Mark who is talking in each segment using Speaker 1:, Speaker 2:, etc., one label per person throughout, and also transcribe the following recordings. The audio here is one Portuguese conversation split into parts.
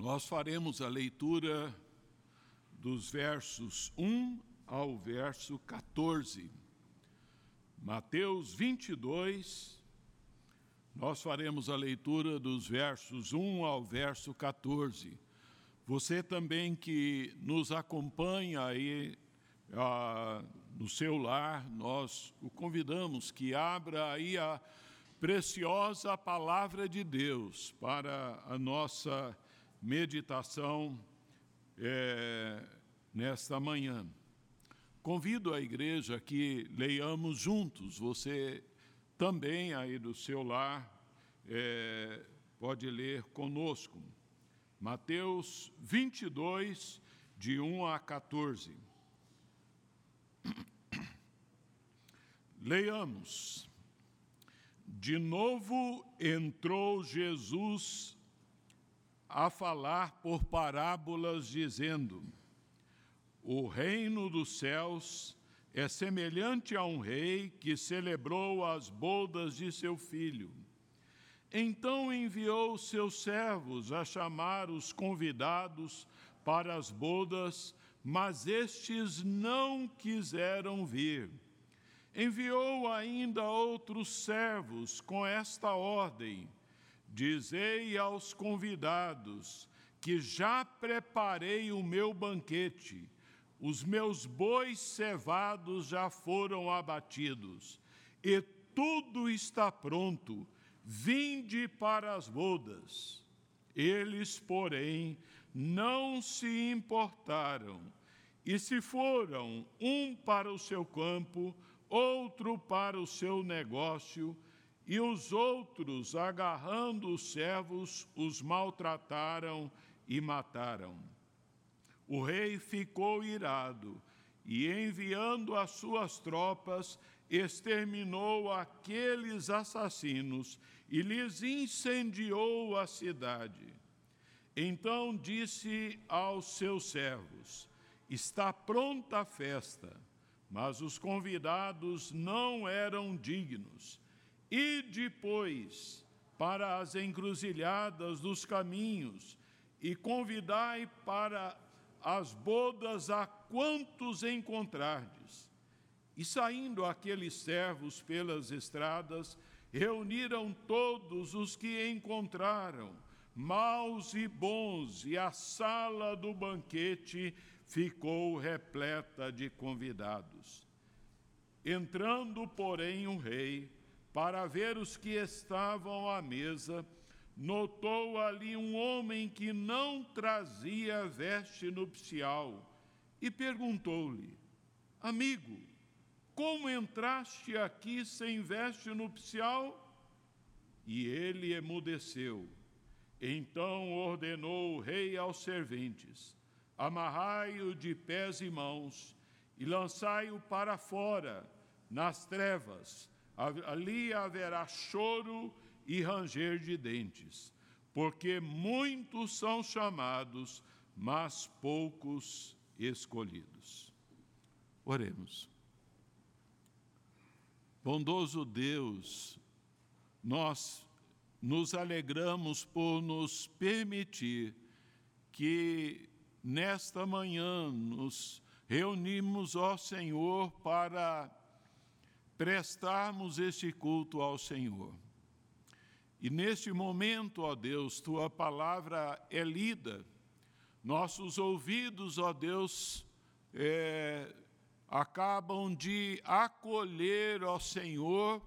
Speaker 1: Nós faremos a leitura dos versos 1 ao verso 14. Mateus 22, nós faremos a leitura dos versos 1 ao verso 14. Você também que nos acompanha aí ah, no seu lar, nós o convidamos que abra aí a preciosa palavra de Deus para a nossa meditação é, nesta manhã. Convido a igreja que leiamos juntos, você também aí do seu lar é, pode ler conosco. Mateus 22, de 1 a 14. Leiamos. De novo entrou Jesus a falar por parábolas, dizendo: O reino dos céus é semelhante a um rei que celebrou as bodas de seu filho. Então enviou seus servos a chamar os convidados para as bodas, mas estes não quiseram vir. Enviou ainda outros servos com esta ordem: Dizei aos convidados que já preparei o meu banquete, os meus bois cevados já foram abatidos, e tudo está pronto, vinde para as bodas. Eles, porém, não se importaram, e se foram, um para o seu campo, outro para o seu negócio, e os outros, agarrando os servos, os maltrataram e mataram. O rei ficou irado e, enviando as suas tropas, exterminou aqueles assassinos e lhes incendiou a cidade. Então disse aos seus servos: Está pronta a festa, mas os convidados não eram dignos. E depois para as encruzilhadas dos caminhos, e convidai para as bodas a quantos encontrardes. E saindo aqueles servos pelas estradas, reuniram todos os que encontraram, maus e bons, e a sala do banquete ficou repleta de convidados. Entrando, porém, o rei, para ver os que estavam à mesa, notou ali um homem que não trazia veste nupcial e perguntou-lhe: Amigo, como entraste aqui sem veste nupcial? E ele emudeceu. Então ordenou o rei aos serventes: Amarrai-o de pés e mãos e lançai-o para fora, nas trevas ali haverá choro e ranger de dentes, porque muitos são chamados, mas poucos escolhidos. Oremos. Bondoso Deus, nós nos alegramos por nos permitir que nesta manhã nos reunimos, ó Senhor, para prestarmos este culto ao Senhor. E neste momento, ó Deus, tua palavra é lida, nossos ouvidos, ó Deus, é, acabam de acolher, ó Senhor,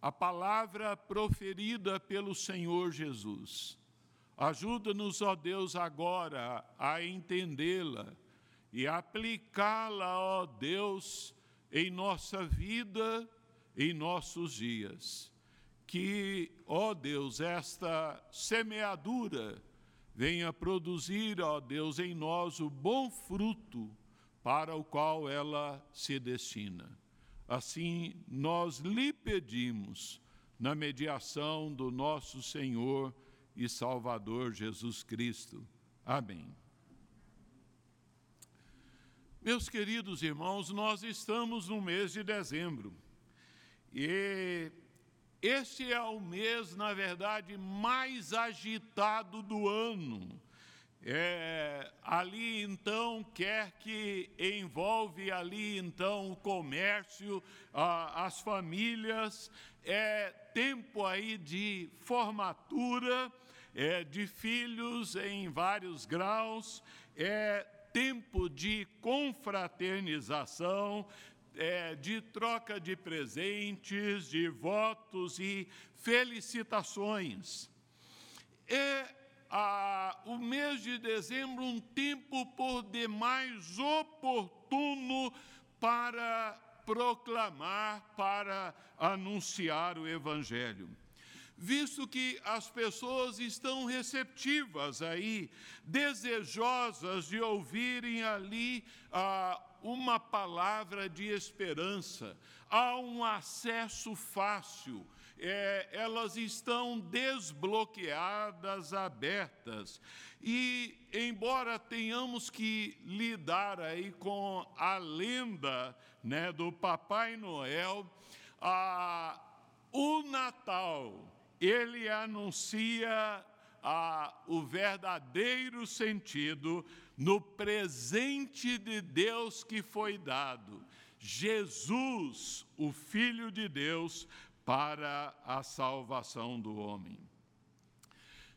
Speaker 1: a palavra proferida pelo Senhor Jesus. Ajuda-nos, ó Deus, agora a entendê-la e aplicá-la, ó Deus, em nossa vida, em nossos dias. Que, ó Deus, esta semeadura venha produzir, ó Deus, em nós o bom fruto para o qual ela se destina. Assim, nós lhe pedimos, na mediação do nosso Senhor e Salvador Jesus Cristo. Amém. Meus queridos irmãos, nós estamos no mês de dezembro. E Este é o mês, na verdade, mais agitado do ano. É, ali então quer que envolve ali então o comércio, a, as famílias, é tempo aí de formatura é, de filhos em vários graus, é tempo de confraternização, é, de troca de presentes, de votos e felicitações. É a, o mês de dezembro um tempo por demais oportuno para proclamar, para anunciar o Evangelho. Visto que as pessoas estão receptivas aí, desejosas de ouvirem ali ah, uma palavra de esperança, há um acesso fácil, é, elas estão desbloqueadas, abertas. E, embora tenhamos que lidar aí com a lenda né, do Papai Noel, a, o Natal, ele anuncia o verdadeiro sentido no presente de Deus que foi dado. Jesus, o Filho de Deus, para a salvação do homem.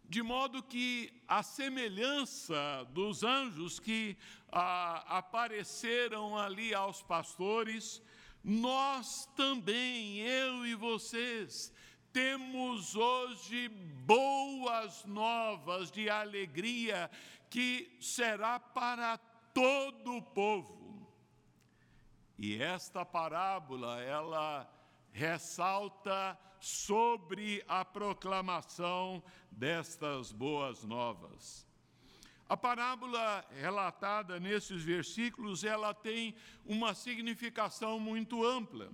Speaker 1: De modo que a semelhança dos anjos que ah, apareceram ali aos pastores, nós também, eu e vocês, temos hoje boas novas de alegria que será para todo o povo. E esta parábola, ela ressalta sobre a proclamação destas boas novas. A parábola relatada nesses versículos, ela tem uma significação muito ampla.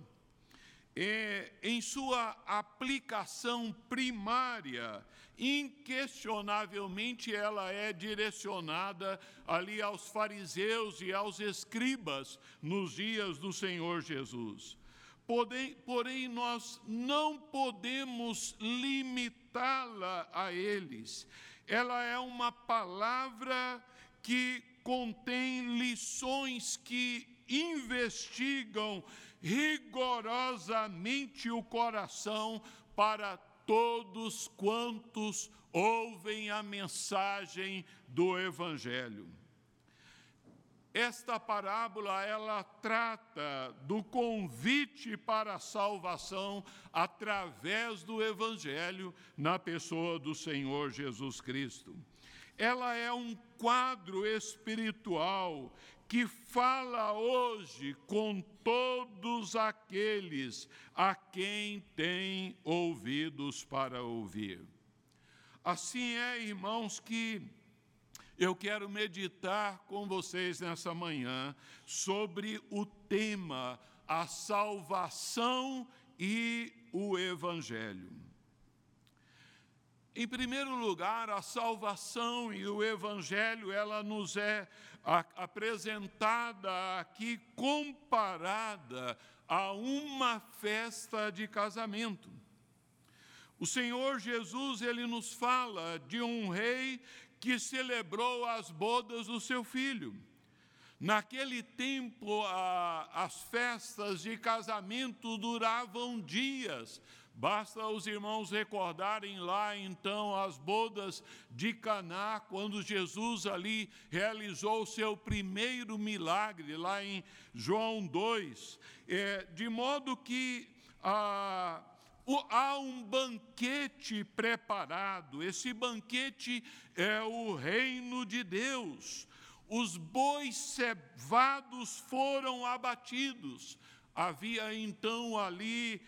Speaker 1: É, em sua aplicação primária, inquestionavelmente ela é direcionada ali aos fariseus e aos escribas nos dias do Senhor Jesus. Porém, porém nós não podemos limitá-la a eles. Ela é uma palavra que contém lições que investigam rigorosamente o coração para todos quantos ouvem a mensagem do Evangelho. Esta parábola ela trata do convite para a salvação através do evangelho na pessoa do Senhor Jesus Cristo. Ela é um quadro espiritual que fala hoje com todos aqueles a quem tem ouvidos para ouvir. Assim é, irmãos, que eu quero meditar com vocês nessa manhã sobre o tema a salvação e o evangelho. Em primeiro lugar, a salvação e o evangelho, ela nos é apresentada aqui comparada a uma festa de casamento. O Senhor Jesus, ele nos fala de um rei que celebrou as bodas do seu filho. Naquele tempo, a, as festas de casamento duravam dias. Basta os irmãos recordarem lá então as bodas de Caná, quando Jesus ali realizou o seu primeiro milagre, lá em João 2. É, de modo que há um banquete preparado, esse banquete é o reino de Deus. Os bois cevados foram abatidos. Havia então ali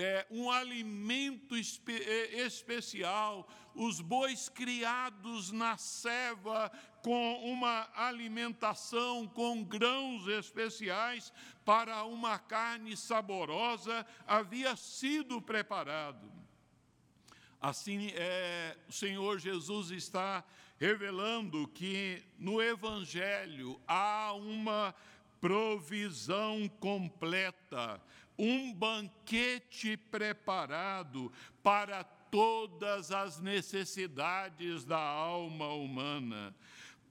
Speaker 1: é, um alimento espe é, especial, os bois criados na ceva com uma alimentação com grãos especiais para uma carne saborosa havia sido preparado. Assim, é, o Senhor Jesus está revelando que no Evangelho há uma provisão completa, um banquete preparado para todas as necessidades da alma humana.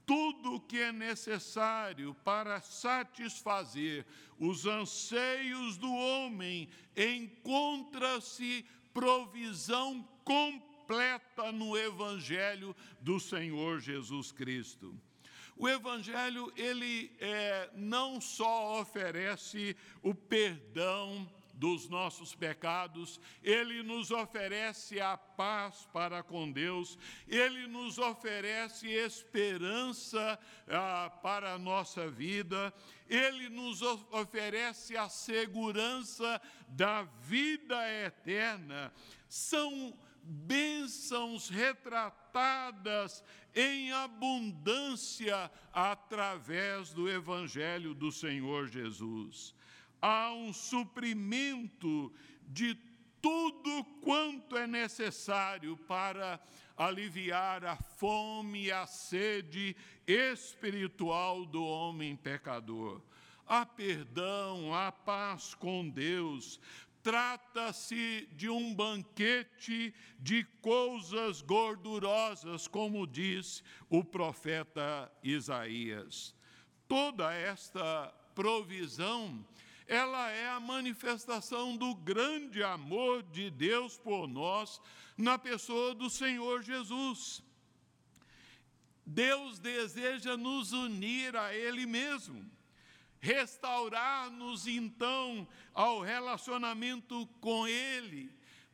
Speaker 1: Tudo o que é necessário para satisfazer os anseios do homem encontra-se provisão completa no Evangelho do Senhor Jesus Cristo. O Evangelho, ele é, não só oferece o perdão dos nossos pecados, ele nos oferece a paz para com Deus, ele nos oferece esperança ah, para a nossa vida, ele nos oferece a segurança da vida eterna. São bênçãos retratadas em abundância através do Evangelho do Senhor Jesus. Há um suprimento de tudo quanto é necessário para aliviar a fome e a sede espiritual do homem pecador. Há perdão, há paz com Deus, Trata-se de um banquete de coisas gordurosas, como diz o profeta Isaías. Toda esta provisão, ela é a manifestação do grande amor de Deus por nós na pessoa do Senhor Jesus. Deus deseja nos unir a Ele mesmo restaurar-nos então ao relacionamento com Ele,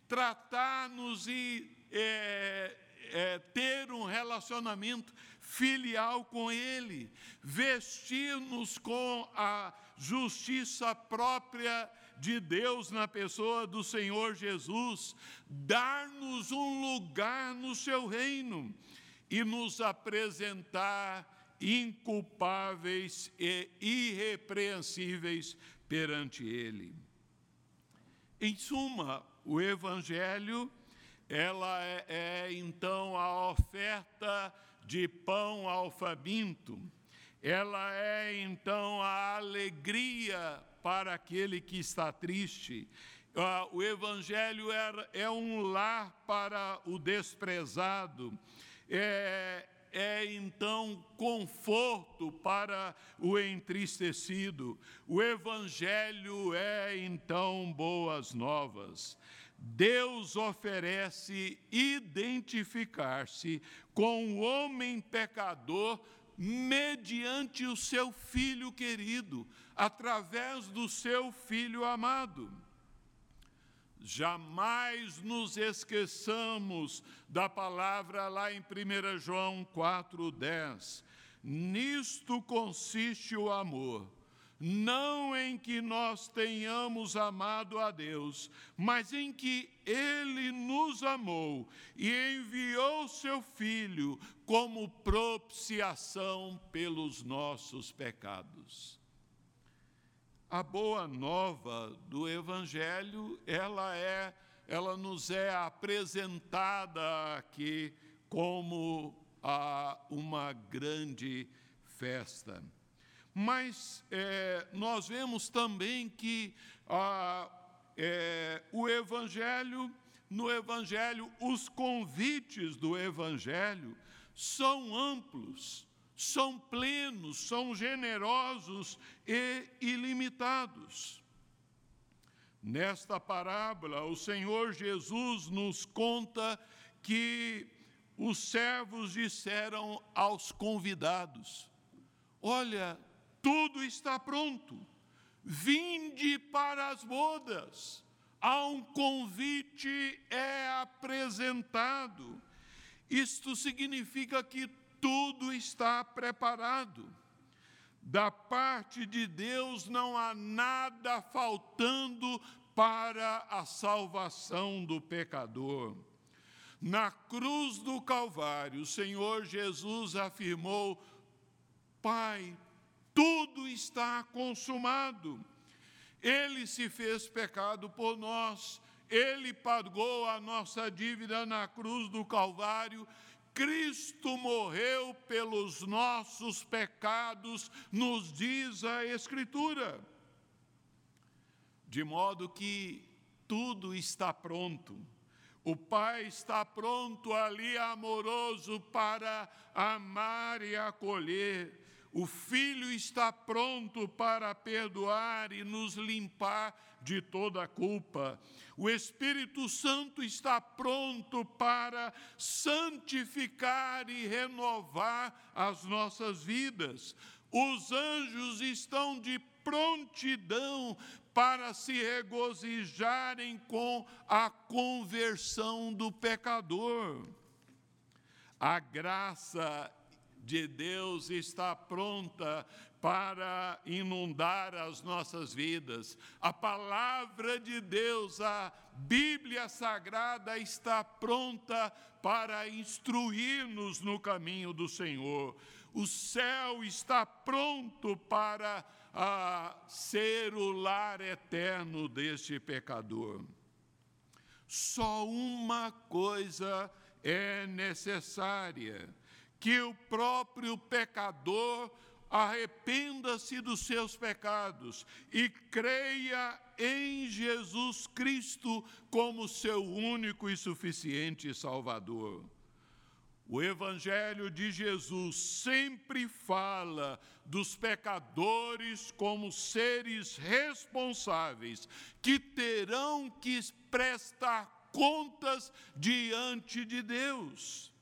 Speaker 1: tratar-nos e é, é, ter um relacionamento filial com Ele, vestir-nos com a justiça própria de Deus na pessoa do Senhor Jesus, dar-nos um lugar no seu reino e nos apresentar inculpáveis e irrepreensíveis perante Ele. Em suma, o Evangelho, ela é, é então a oferta de pão ao faminto, ela é então a alegria para aquele que está triste. Ah, o Evangelho é, um lar para o desprezado, é, é então conforto para o entristecido. O Evangelho é então boas novas. Deus oferece identificar-se com o homem pecador mediante o seu filho querido, através do seu filho amado. Jamais nos esqueçamos da palavra lá em 1 João 4,10. Nisto consiste o amor, não em que nós tenhamos amado a Deus, mas em que Ele nos amou e enviou seu Filho como propiciação pelos nossos pecados. A boa nova do evangelho, ela é, ela nos é apresentada aqui como a, uma grande festa. Mas é, nós vemos também que a, é, o Evangelho, no Evangelho, os convites do Evangelho são amplos são plenos, são generosos e ilimitados. Nesta parábola, o Senhor Jesus nos conta que os servos disseram aos convidados: Olha, tudo está pronto, vinde para as bodas. Há um convite é apresentado. Isto significa que tudo está preparado. Da parte de Deus não há nada faltando para a salvação do pecador. Na cruz do Calvário, o Senhor Jesus afirmou: Pai, tudo está consumado. Ele se fez pecado por nós, ele pagou a nossa dívida na cruz do Calvário Cristo morreu pelos nossos pecados, nos diz a Escritura. De modo que tudo está pronto. O Pai está pronto ali, amoroso, para amar e acolher. O Filho está pronto para perdoar e nos limpar de toda a culpa. O Espírito Santo está pronto para santificar e renovar as nossas vidas. Os anjos estão de prontidão para se regozijarem com a conversão do pecador. A graça de Deus está pronta para inundar as nossas vidas. A palavra de Deus, a Bíblia Sagrada está pronta para instruir-nos no caminho do Senhor. O céu está pronto para ah, ser o lar eterno deste pecador. Só uma coisa é necessária que o próprio pecador arrependa-se dos seus pecados e creia em Jesus Cristo como seu único e suficiente Salvador. O Evangelho de Jesus sempre fala dos pecadores como seres responsáveis que terão que prestar contas diante de Deus.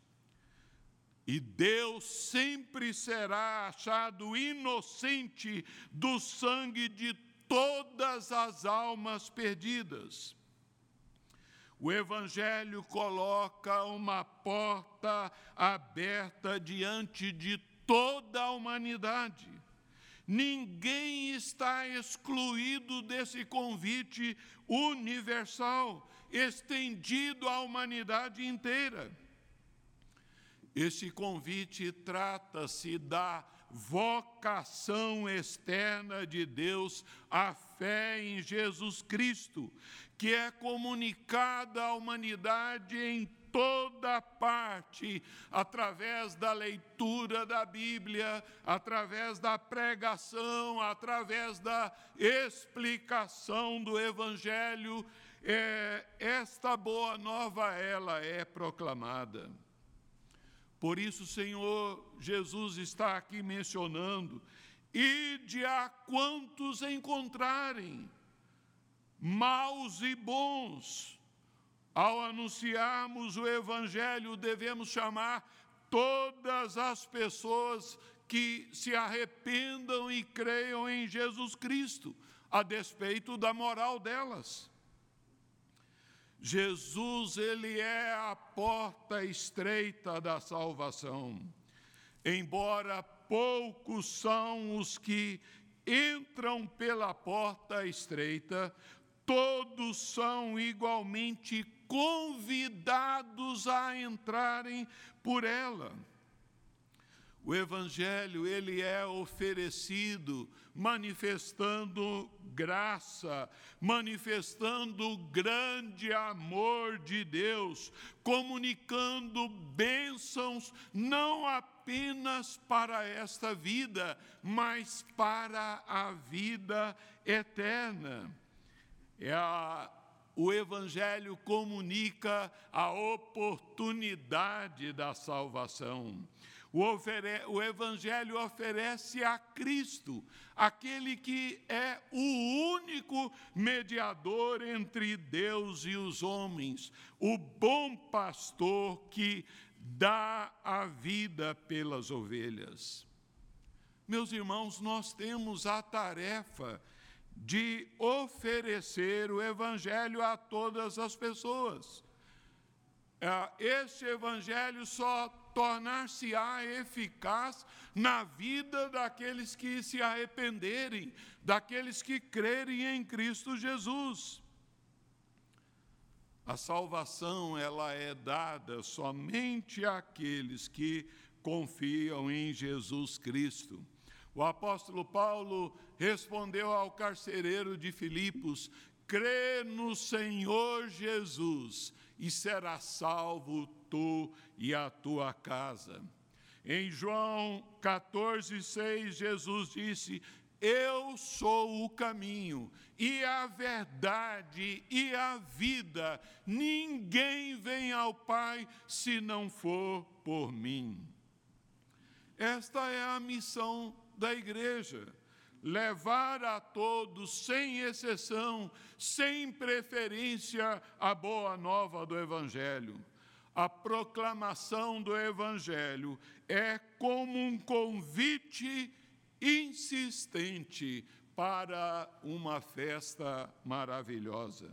Speaker 1: E Deus sempre será achado inocente do sangue de todas as almas perdidas. O Evangelho coloca uma porta aberta diante de toda a humanidade. Ninguém está excluído desse convite universal, estendido à humanidade inteira. Esse convite trata-se da vocação externa de Deus à fé em Jesus Cristo, que é comunicada à humanidade em toda parte, através da leitura da Bíblia, através da pregação, através da explicação do Evangelho. É, esta boa nova, ela é proclamada. Por isso, Senhor Jesus está aqui mencionando: ide a quantos encontrarem, maus e bons. Ao anunciarmos o Evangelho, devemos chamar todas as pessoas que se arrependam e creiam em Jesus Cristo, a despeito da moral delas. Jesus, ele é a porta estreita da salvação. Embora poucos são os que entram pela porta estreita, todos são igualmente convidados a entrarem por ela. O evangelho ele é oferecido manifestando graça, manifestando grande amor de Deus, comunicando bênçãos não apenas para esta vida, mas para a vida eterna. É a o Evangelho comunica a oportunidade da salvação. O, o Evangelho oferece a Cristo, aquele que é o único mediador entre Deus e os homens, o bom pastor que dá a vida pelas ovelhas. Meus irmãos, nós temos a tarefa de oferecer o Evangelho a todas as pessoas. É, este Evangelho só tornar-se-á eficaz na vida daqueles que se arrependerem, daqueles que crerem em Cristo Jesus. A salvação ela é dada somente àqueles que confiam em Jesus Cristo. O apóstolo Paulo respondeu ao carcereiro de Filipos: crê no Senhor Jesus e será salvo tu e a tua casa. Em João 14, 6, Jesus disse: Eu sou o caminho e a verdade e a vida. Ninguém vem ao Pai se não for por mim. Esta é a missão da igreja levar a todos, sem exceção, sem preferência, a boa nova do Evangelho. A proclamação do Evangelho é como um convite insistente para uma festa maravilhosa.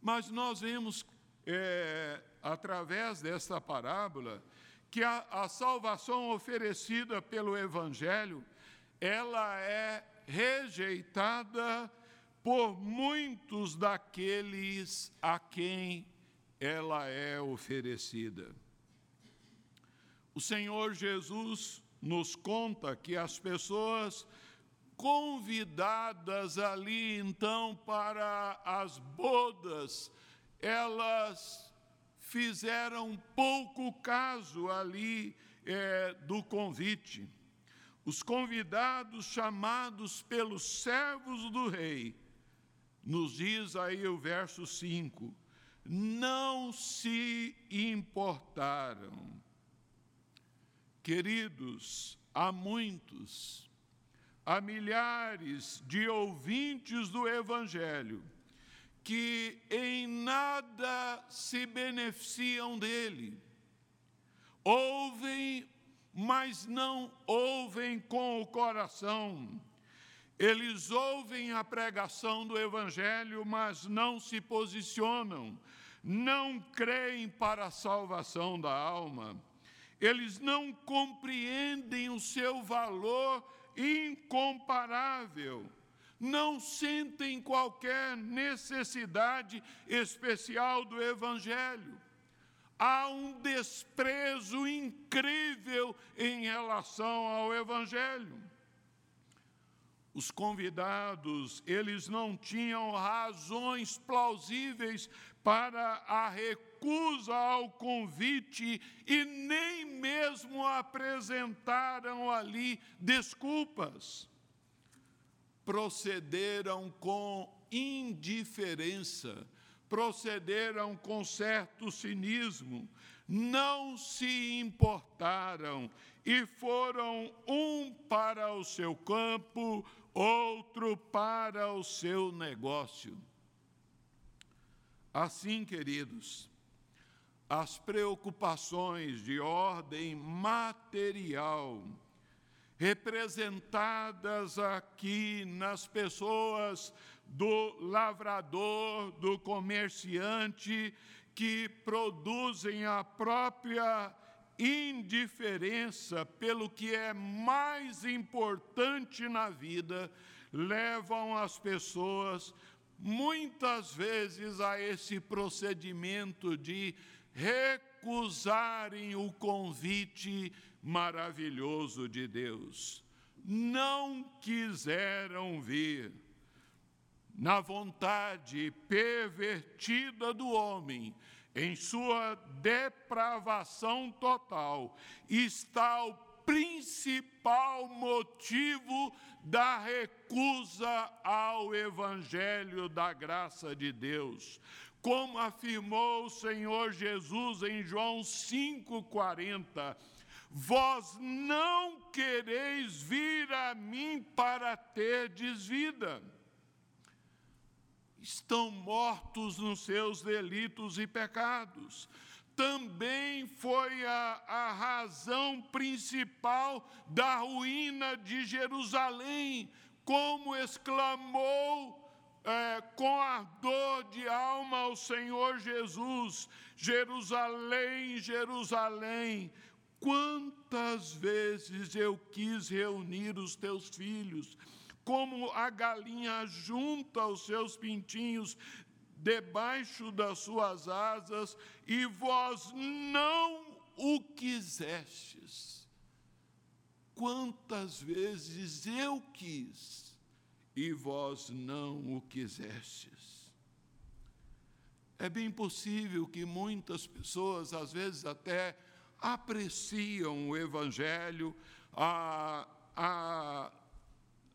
Speaker 1: Mas nós vemos, é, através desta parábola, que a, a salvação oferecida pelo Evangelho ela é rejeitada por muitos daqueles a quem ela é oferecida. O Senhor Jesus nos conta que as pessoas convidadas ali então para as bodas, elas fizeram pouco caso ali é, do convite. Os convidados chamados pelos servos do rei, nos diz aí o verso 5, não se importaram. Queridos, há muitos, há milhares de ouvintes do Evangelho que em nada se beneficiam dele, ouvem mas não ouvem com o coração. Eles ouvem a pregação do Evangelho, mas não se posicionam, não creem para a salvação da alma. Eles não compreendem o seu valor incomparável, não sentem qualquer necessidade especial do Evangelho há um desprezo incrível em relação ao Evangelho. Os convidados, eles não tinham razões plausíveis para a recusa ao convite e nem mesmo apresentaram ali desculpas. Procederam com indiferença procederam com certo cinismo, não se importaram e foram um para o seu campo, outro para o seu negócio. Assim, queridos, as preocupações de ordem material, representadas aqui nas pessoas do lavrador, do comerciante, que produzem a própria indiferença pelo que é mais importante na vida, levam as pessoas muitas vezes a esse procedimento de recusarem o convite maravilhoso de Deus. Não quiseram vir na vontade pervertida do homem, em sua depravação total, está o principal motivo da recusa ao Evangelho da graça de Deus. Como afirmou o Senhor Jesus em João 5,40, vós não quereis vir a mim para terdes vida estão mortos nos seus delitos e pecados. Também foi a, a razão principal da ruína de Jerusalém, como exclamou é, com ardor de alma ao Senhor Jesus: Jerusalém, Jerusalém, quantas vezes eu quis reunir os teus filhos como a galinha junta os seus pintinhos debaixo das suas asas, e vós não o quisestes. quantas vezes eu quis e vós não o quisestes. É bem possível que muitas pessoas, às vezes, até apreciam o Evangelho, a, a,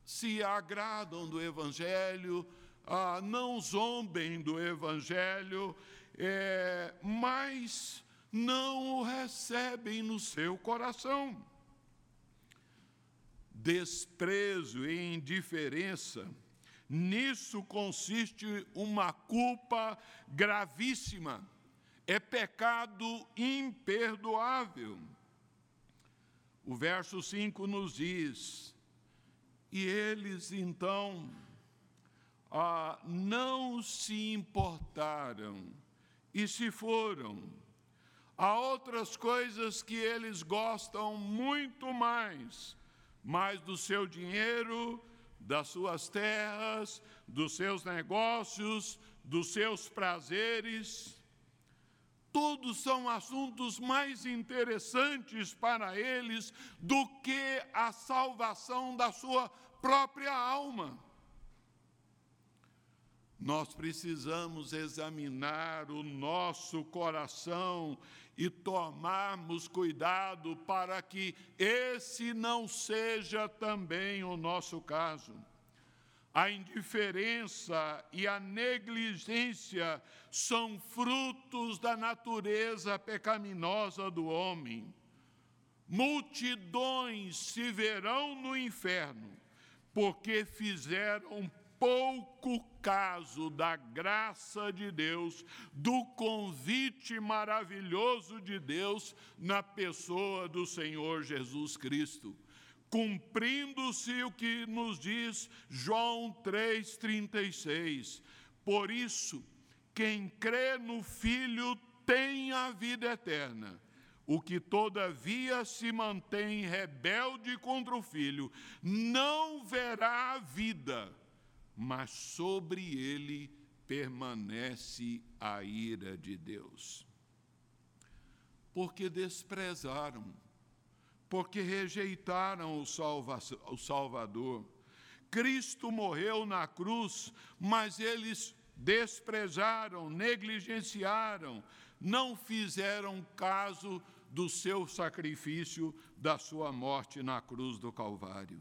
Speaker 1: se agradam do Evangelho, a, não zombem do Evangelho, é, mas não o recebem no seu coração. Desprezo e indiferença, nisso consiste uma culpa gravíssima, é pecado imperdoável. O verso 5 nos diz: E eles então ah, não se importaram. E se foram. Há outras coisas que eles gostam muito mais, mais do seu dinheiro, das suas terras, dos seus negócios, dos seus prazeres. Todos são assuntos mais interessantes para eles do que a salvação da sua própria alma. Nós precisamos examinar o nosso coração e tomarmos cuidado para que esse não seja também o nosso caso. A indiferença e a negligência são frutos da natureza pecaminosa do homem. Multidões se verão no inferno, porque fizeram pouco caso da graça de Deus, do convite maravilhoso de Deus na pessoa do Senhor Jesus Cristo. Cumprindo-se o que nos diz João 3,36. Por isso, quem crê no Filho tem a vida eterna. O que todavia se mantém rebelde contra o Filho não verá a vida mas sobre ele permanece a ira de Deus. Porque desprezaram, porque rejeitaram o, salva o Salvador. Cristo morreu na cruz, mas eles desprezaram, negligenciaram, não fizeram caso do seu sacrifício, da sua morte na cruz do Calvário.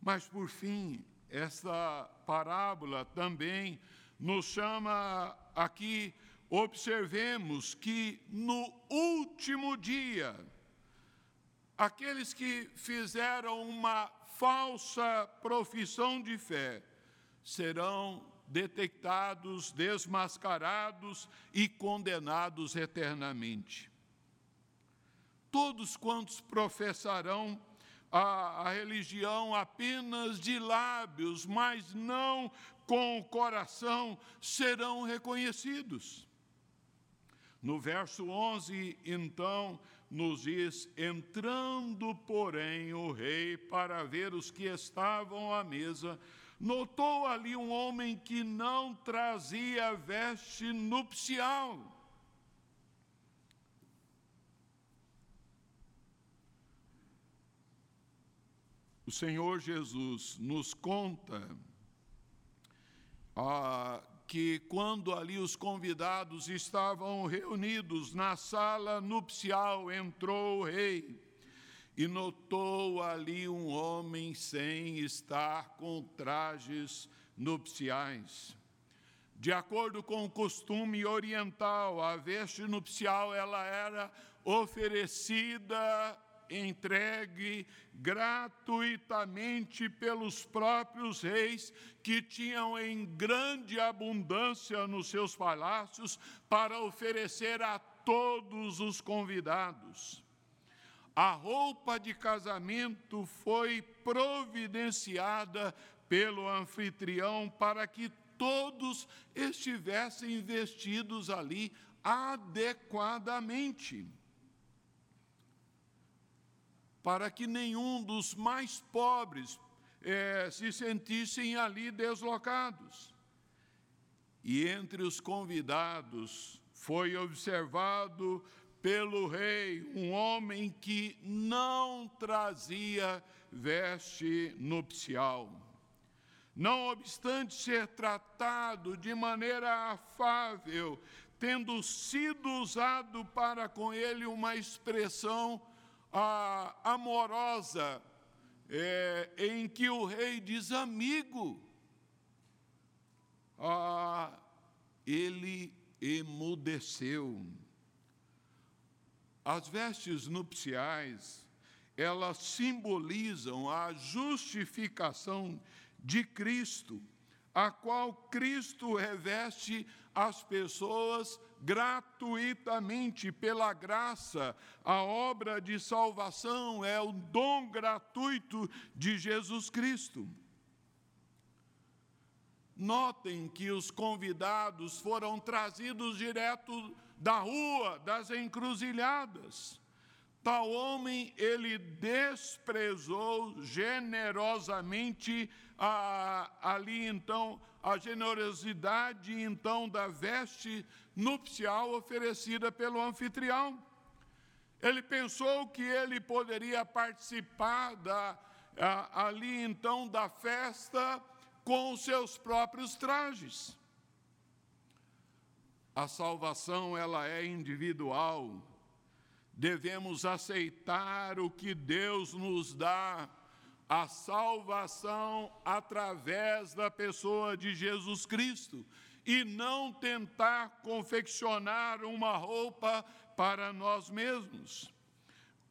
Speaker 1: Mas, por fim, esta parábola também nos chama aqui, observemos que no último dia, aqueles que fizeram uma falsa profissão de fé serão detectados, desmascarados e condenados eternamente. Todos quantos professarão a, a religião apenas de lábios, mas não com o coração, serão reconhecidos. No verso 11, então, nos diz: Entrando, porém, o rei para ver os que estavam à mesa, notou ali um homem que não trazia veste nupcial. O Senhor Jesus nos conta ah, que quando ali os convidados estavam reunidos na sala nupcial, entrou o rei e notou ali um homem sem estar com trajes nupciais. De acordo com o costume oriental, a veste nupcial ela era oferecida entregue gratuitamente pelos próprios reis que tinham em grande abundância nos seus palácios para oferecer a todos os convidados. A roupa de casamento foi providenciada pelo anfitrião para que todos estivessem vestidos ali adequadamente para que nenhum dos mais pobres é, se sentissem ali deslocados. E entre os convidados foi observado pelo rei, um homem que não trazia veste nupcial. Não obstante ser tratado de maneira afável, tendo sido usado para com ele uma expressão ah, amorosa, é, em que o rei diz amigo, ah, ele emudeceu. As vestes nupciais, elas simbolizam a justificação de Cristo, a qual Cristo reveste as pessoas gratuitamente pela graça. A obra de salvação é o dom gratuito de Jesus Cristo. Notem que os convidados foram trazidos direto da rua, das encruzilhadas. Tal homem, ele desprezou generosamente a, ali então a generosidade então da veste nupcial oferecida pelo anfitrião. Ele pensou que ele poderia participar da, ali então da festa com os seus próprios trajes. A salvação ela é individual. Devemos aceitar o que Deus nos dá, a salvação através da pessoa de Jesus Cristo, e não tentar confeccionar uma roupa para nós mesmos.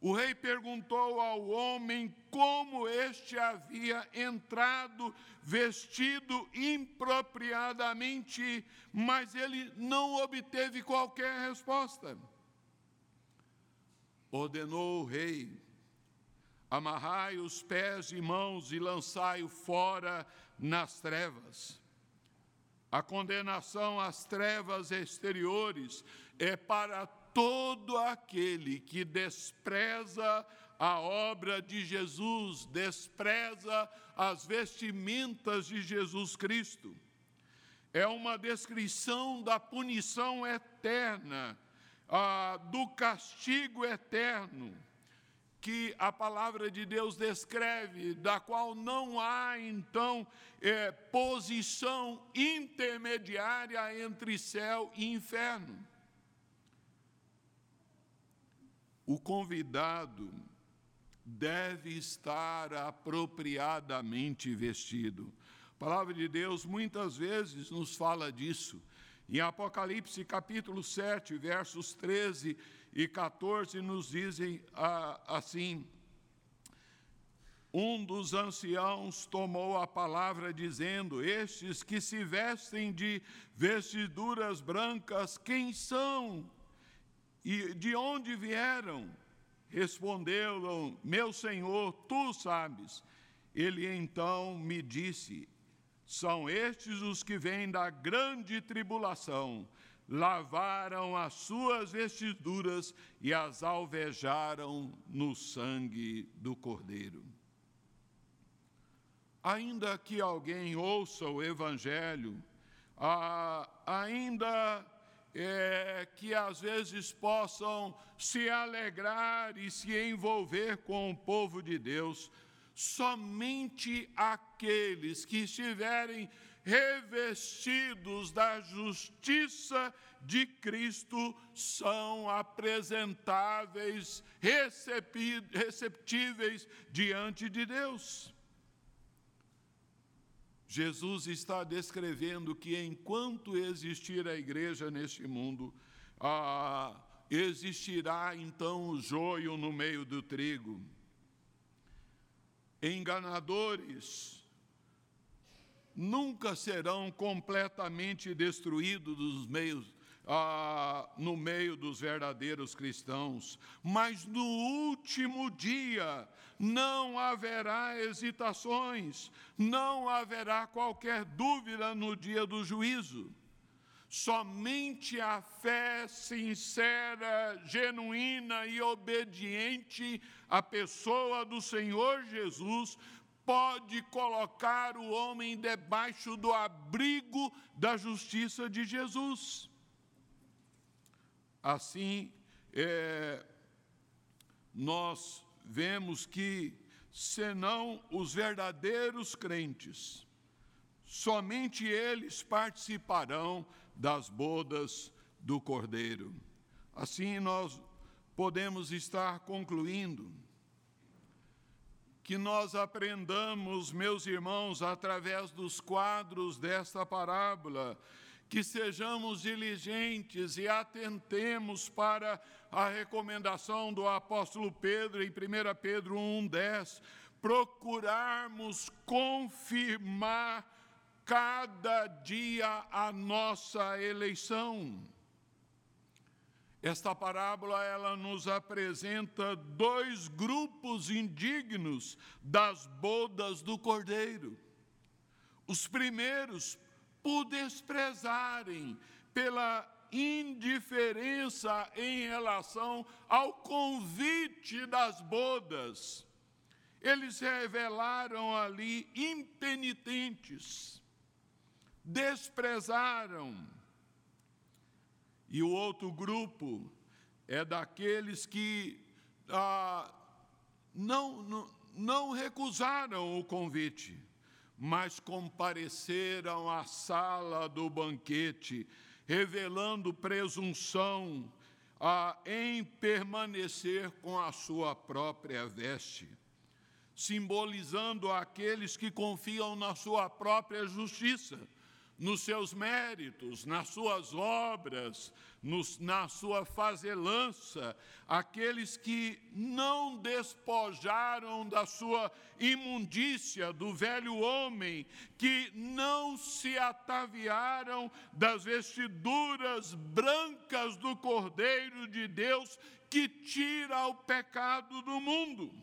Speaker 1: O rei perguntou ao homem como este havia entrado vestido impropriadamente, mas ele não obteve qualquer resposta. Ordenou o rei: amarrai os pés e mãos e lançai-o fora nas trevas. A condenação às trevas exteriores é para todo aquele que despreza a obra de Jesus, despreza as vestimentas de Jesus Cristo. É uma descrição da punição eterna, ah, do castigo eterno, que a palavra de Deus descreve, da qual não há, então, é, posição intermediária entre céu e inferno. O convidado deve estar apropriadamente vestido. A palavra de Deus muitas vezes nos fala disso. Em Apocalipse capítulo 7, versos 13 e 14, nos dizem ah, assim: Um dos anciãos tomou a palavra, dizendo: Estes que se vestem de vestiduras brancas, quem são? E de onde vieram? Respondeu-lhe, meu senhor, tu sabes. Ele então me disse: São estes os que vêm da grande tribulação, lavaram as suas vestiduras e as alvejaram no sangue do Cordeiro. Ainda que alguém ouça o Evangelho, ah, ainda é, que às vezes possam se alegrar e se envolver com o povo de Deus. Somente aqueles que estiverem revestidos da justiça de Cristo são apresentáveis, receptíveis diante de Deus. Jesus está descrevendo que enquanto existir a igreja neste mundo, ah, existirá então o joio no meio do trigo. Enganadores nunca serão completamente destruídos dos meios, ah, no meio dos verdadeiros cristãos, mas no último dia não haverá hesitações, não haverá qualquer dúvida no dia do juízo. Somente a fé sincera, genuína e obediente à pessoa do Senhor Jesus pode colocar o homem debaixo do abrigo da justiça de Jesus. Assim, é, nós vemos que, senão os verdadeiros crentes, somente eles participarão das bodas do Cordeiro. Assim, nós podemos estar concluindo que nós aprendamos, meus irmãos, através dos quadros desta parábola, que sejamos diligentes e atentemos para a recomendação do apóstolo Pedro em 1 Pedro 1,10, procurarmos confirmar cada dia a nossa eleição. Esta parábola ela nos apresenta dois grupos indignos das bodas do Cordeiro. Os primeiros por desprezarem, pela indiferença em relação ao convite das bodas. Eles revelaram ali impenitentes, desprezaram. E o outro grupo é daqueles que ah, não, não, não recusaram o convite mas compareceram à sala do banquete, revelando presunção a, em permanecer com a sua própria veste, simbolizando aqueles que confiam na sua própria justiça nos seus méritos, nas suas obras, nos, na sua fazelança, aqueles que não despojaram da sua imundícia, do velho homem, que não se ataviaram das vestiduras brancas do Cordeiro de Deus que tira o pecado do mundo.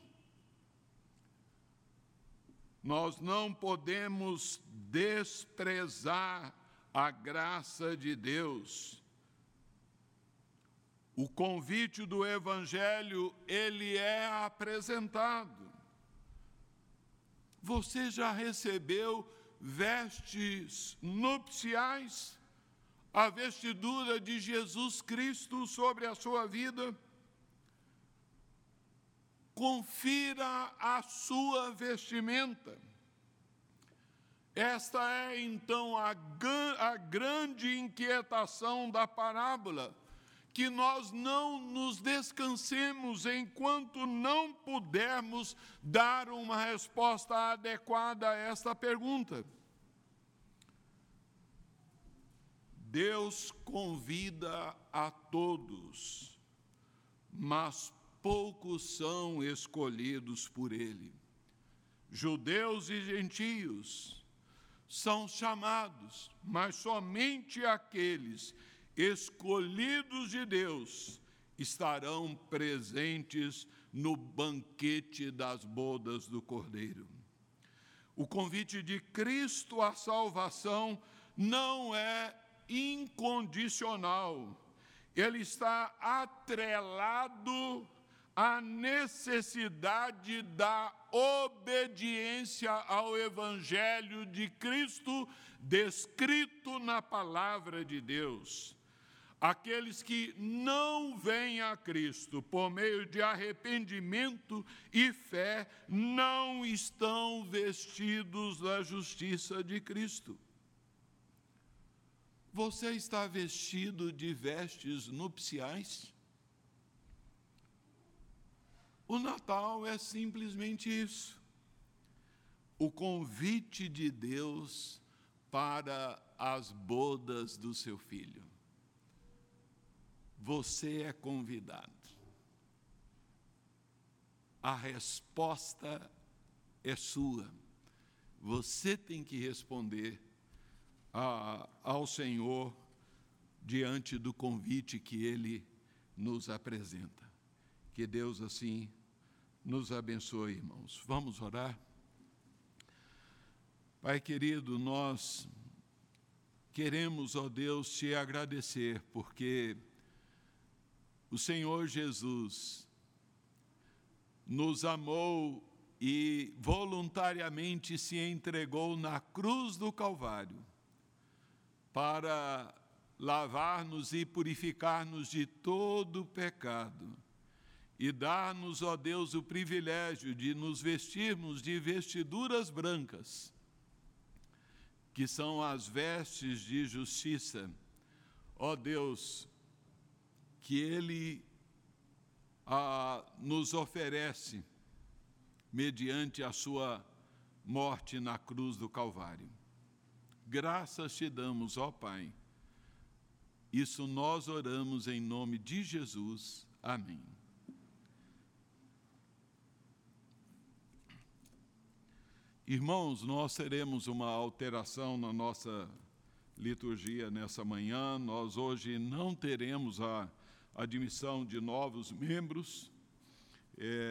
Speaker 1: Nós não podemos desprezar a graça de Deus. O convite do evangelho, ele é apresentado. Você já recebeu vestes nupciais? A vestidura de Jesus Cristo sobre a sua vida? confira a sua vestimenta. Esta é então a, a, grande inquietação da parábola, que nós não nos descansemos enquanto não pudermos dar uma resposta adequada a esta pergunta. Deus convida a todos, mas poucos são escolhidos por ele. Judeus e gentios são chamados, mas somente aqueles escolhidos de Deus estarão presentes no banquete das bodas do Cordeiro. O convite de Cristo à salvação não é incondicional, ele está atrelado a necessidade da obediência ao Evangelho de Cristo descrito na palavra de Deus. Aqueles que não vêm a Cristo por meio de arrependimento e fé não estão vestidos da justiça de Cristo. Você está vestido de vestes nupciais? O Natal é simplesmente isso. O convite de Deus para as bodas do seu filho. Você é convidado. A resposta é sua. Você tem que responder a, ao Senhor diante do convite que Ele nos apresenta. Que Deus assim nos abençoe, irmãos. Vamos orar? Pai querido, nós queremos, ó Deus, te agradecer, porque o Senhor Jesus nos amou e voluntariamente se entregou na cruz do Calvário para lavar-nos e purificar-nos de todo pecado, e dar-nos, ó Deus, o privilégio de nos vestirmos de vestiduras brancas, que são as vestes de justiça. Ó Deus, que Ele ah, nos oferece mediante a Sua morte na cruz do Calvário. Graças te damos, ó Pai. Isso nós oramos em nome de Jesus. Amém. Irmãos, nós teremos uma alteração na nossa liturgia nessa manhã. Nós hoje não teremos a admissão de novos membros. É,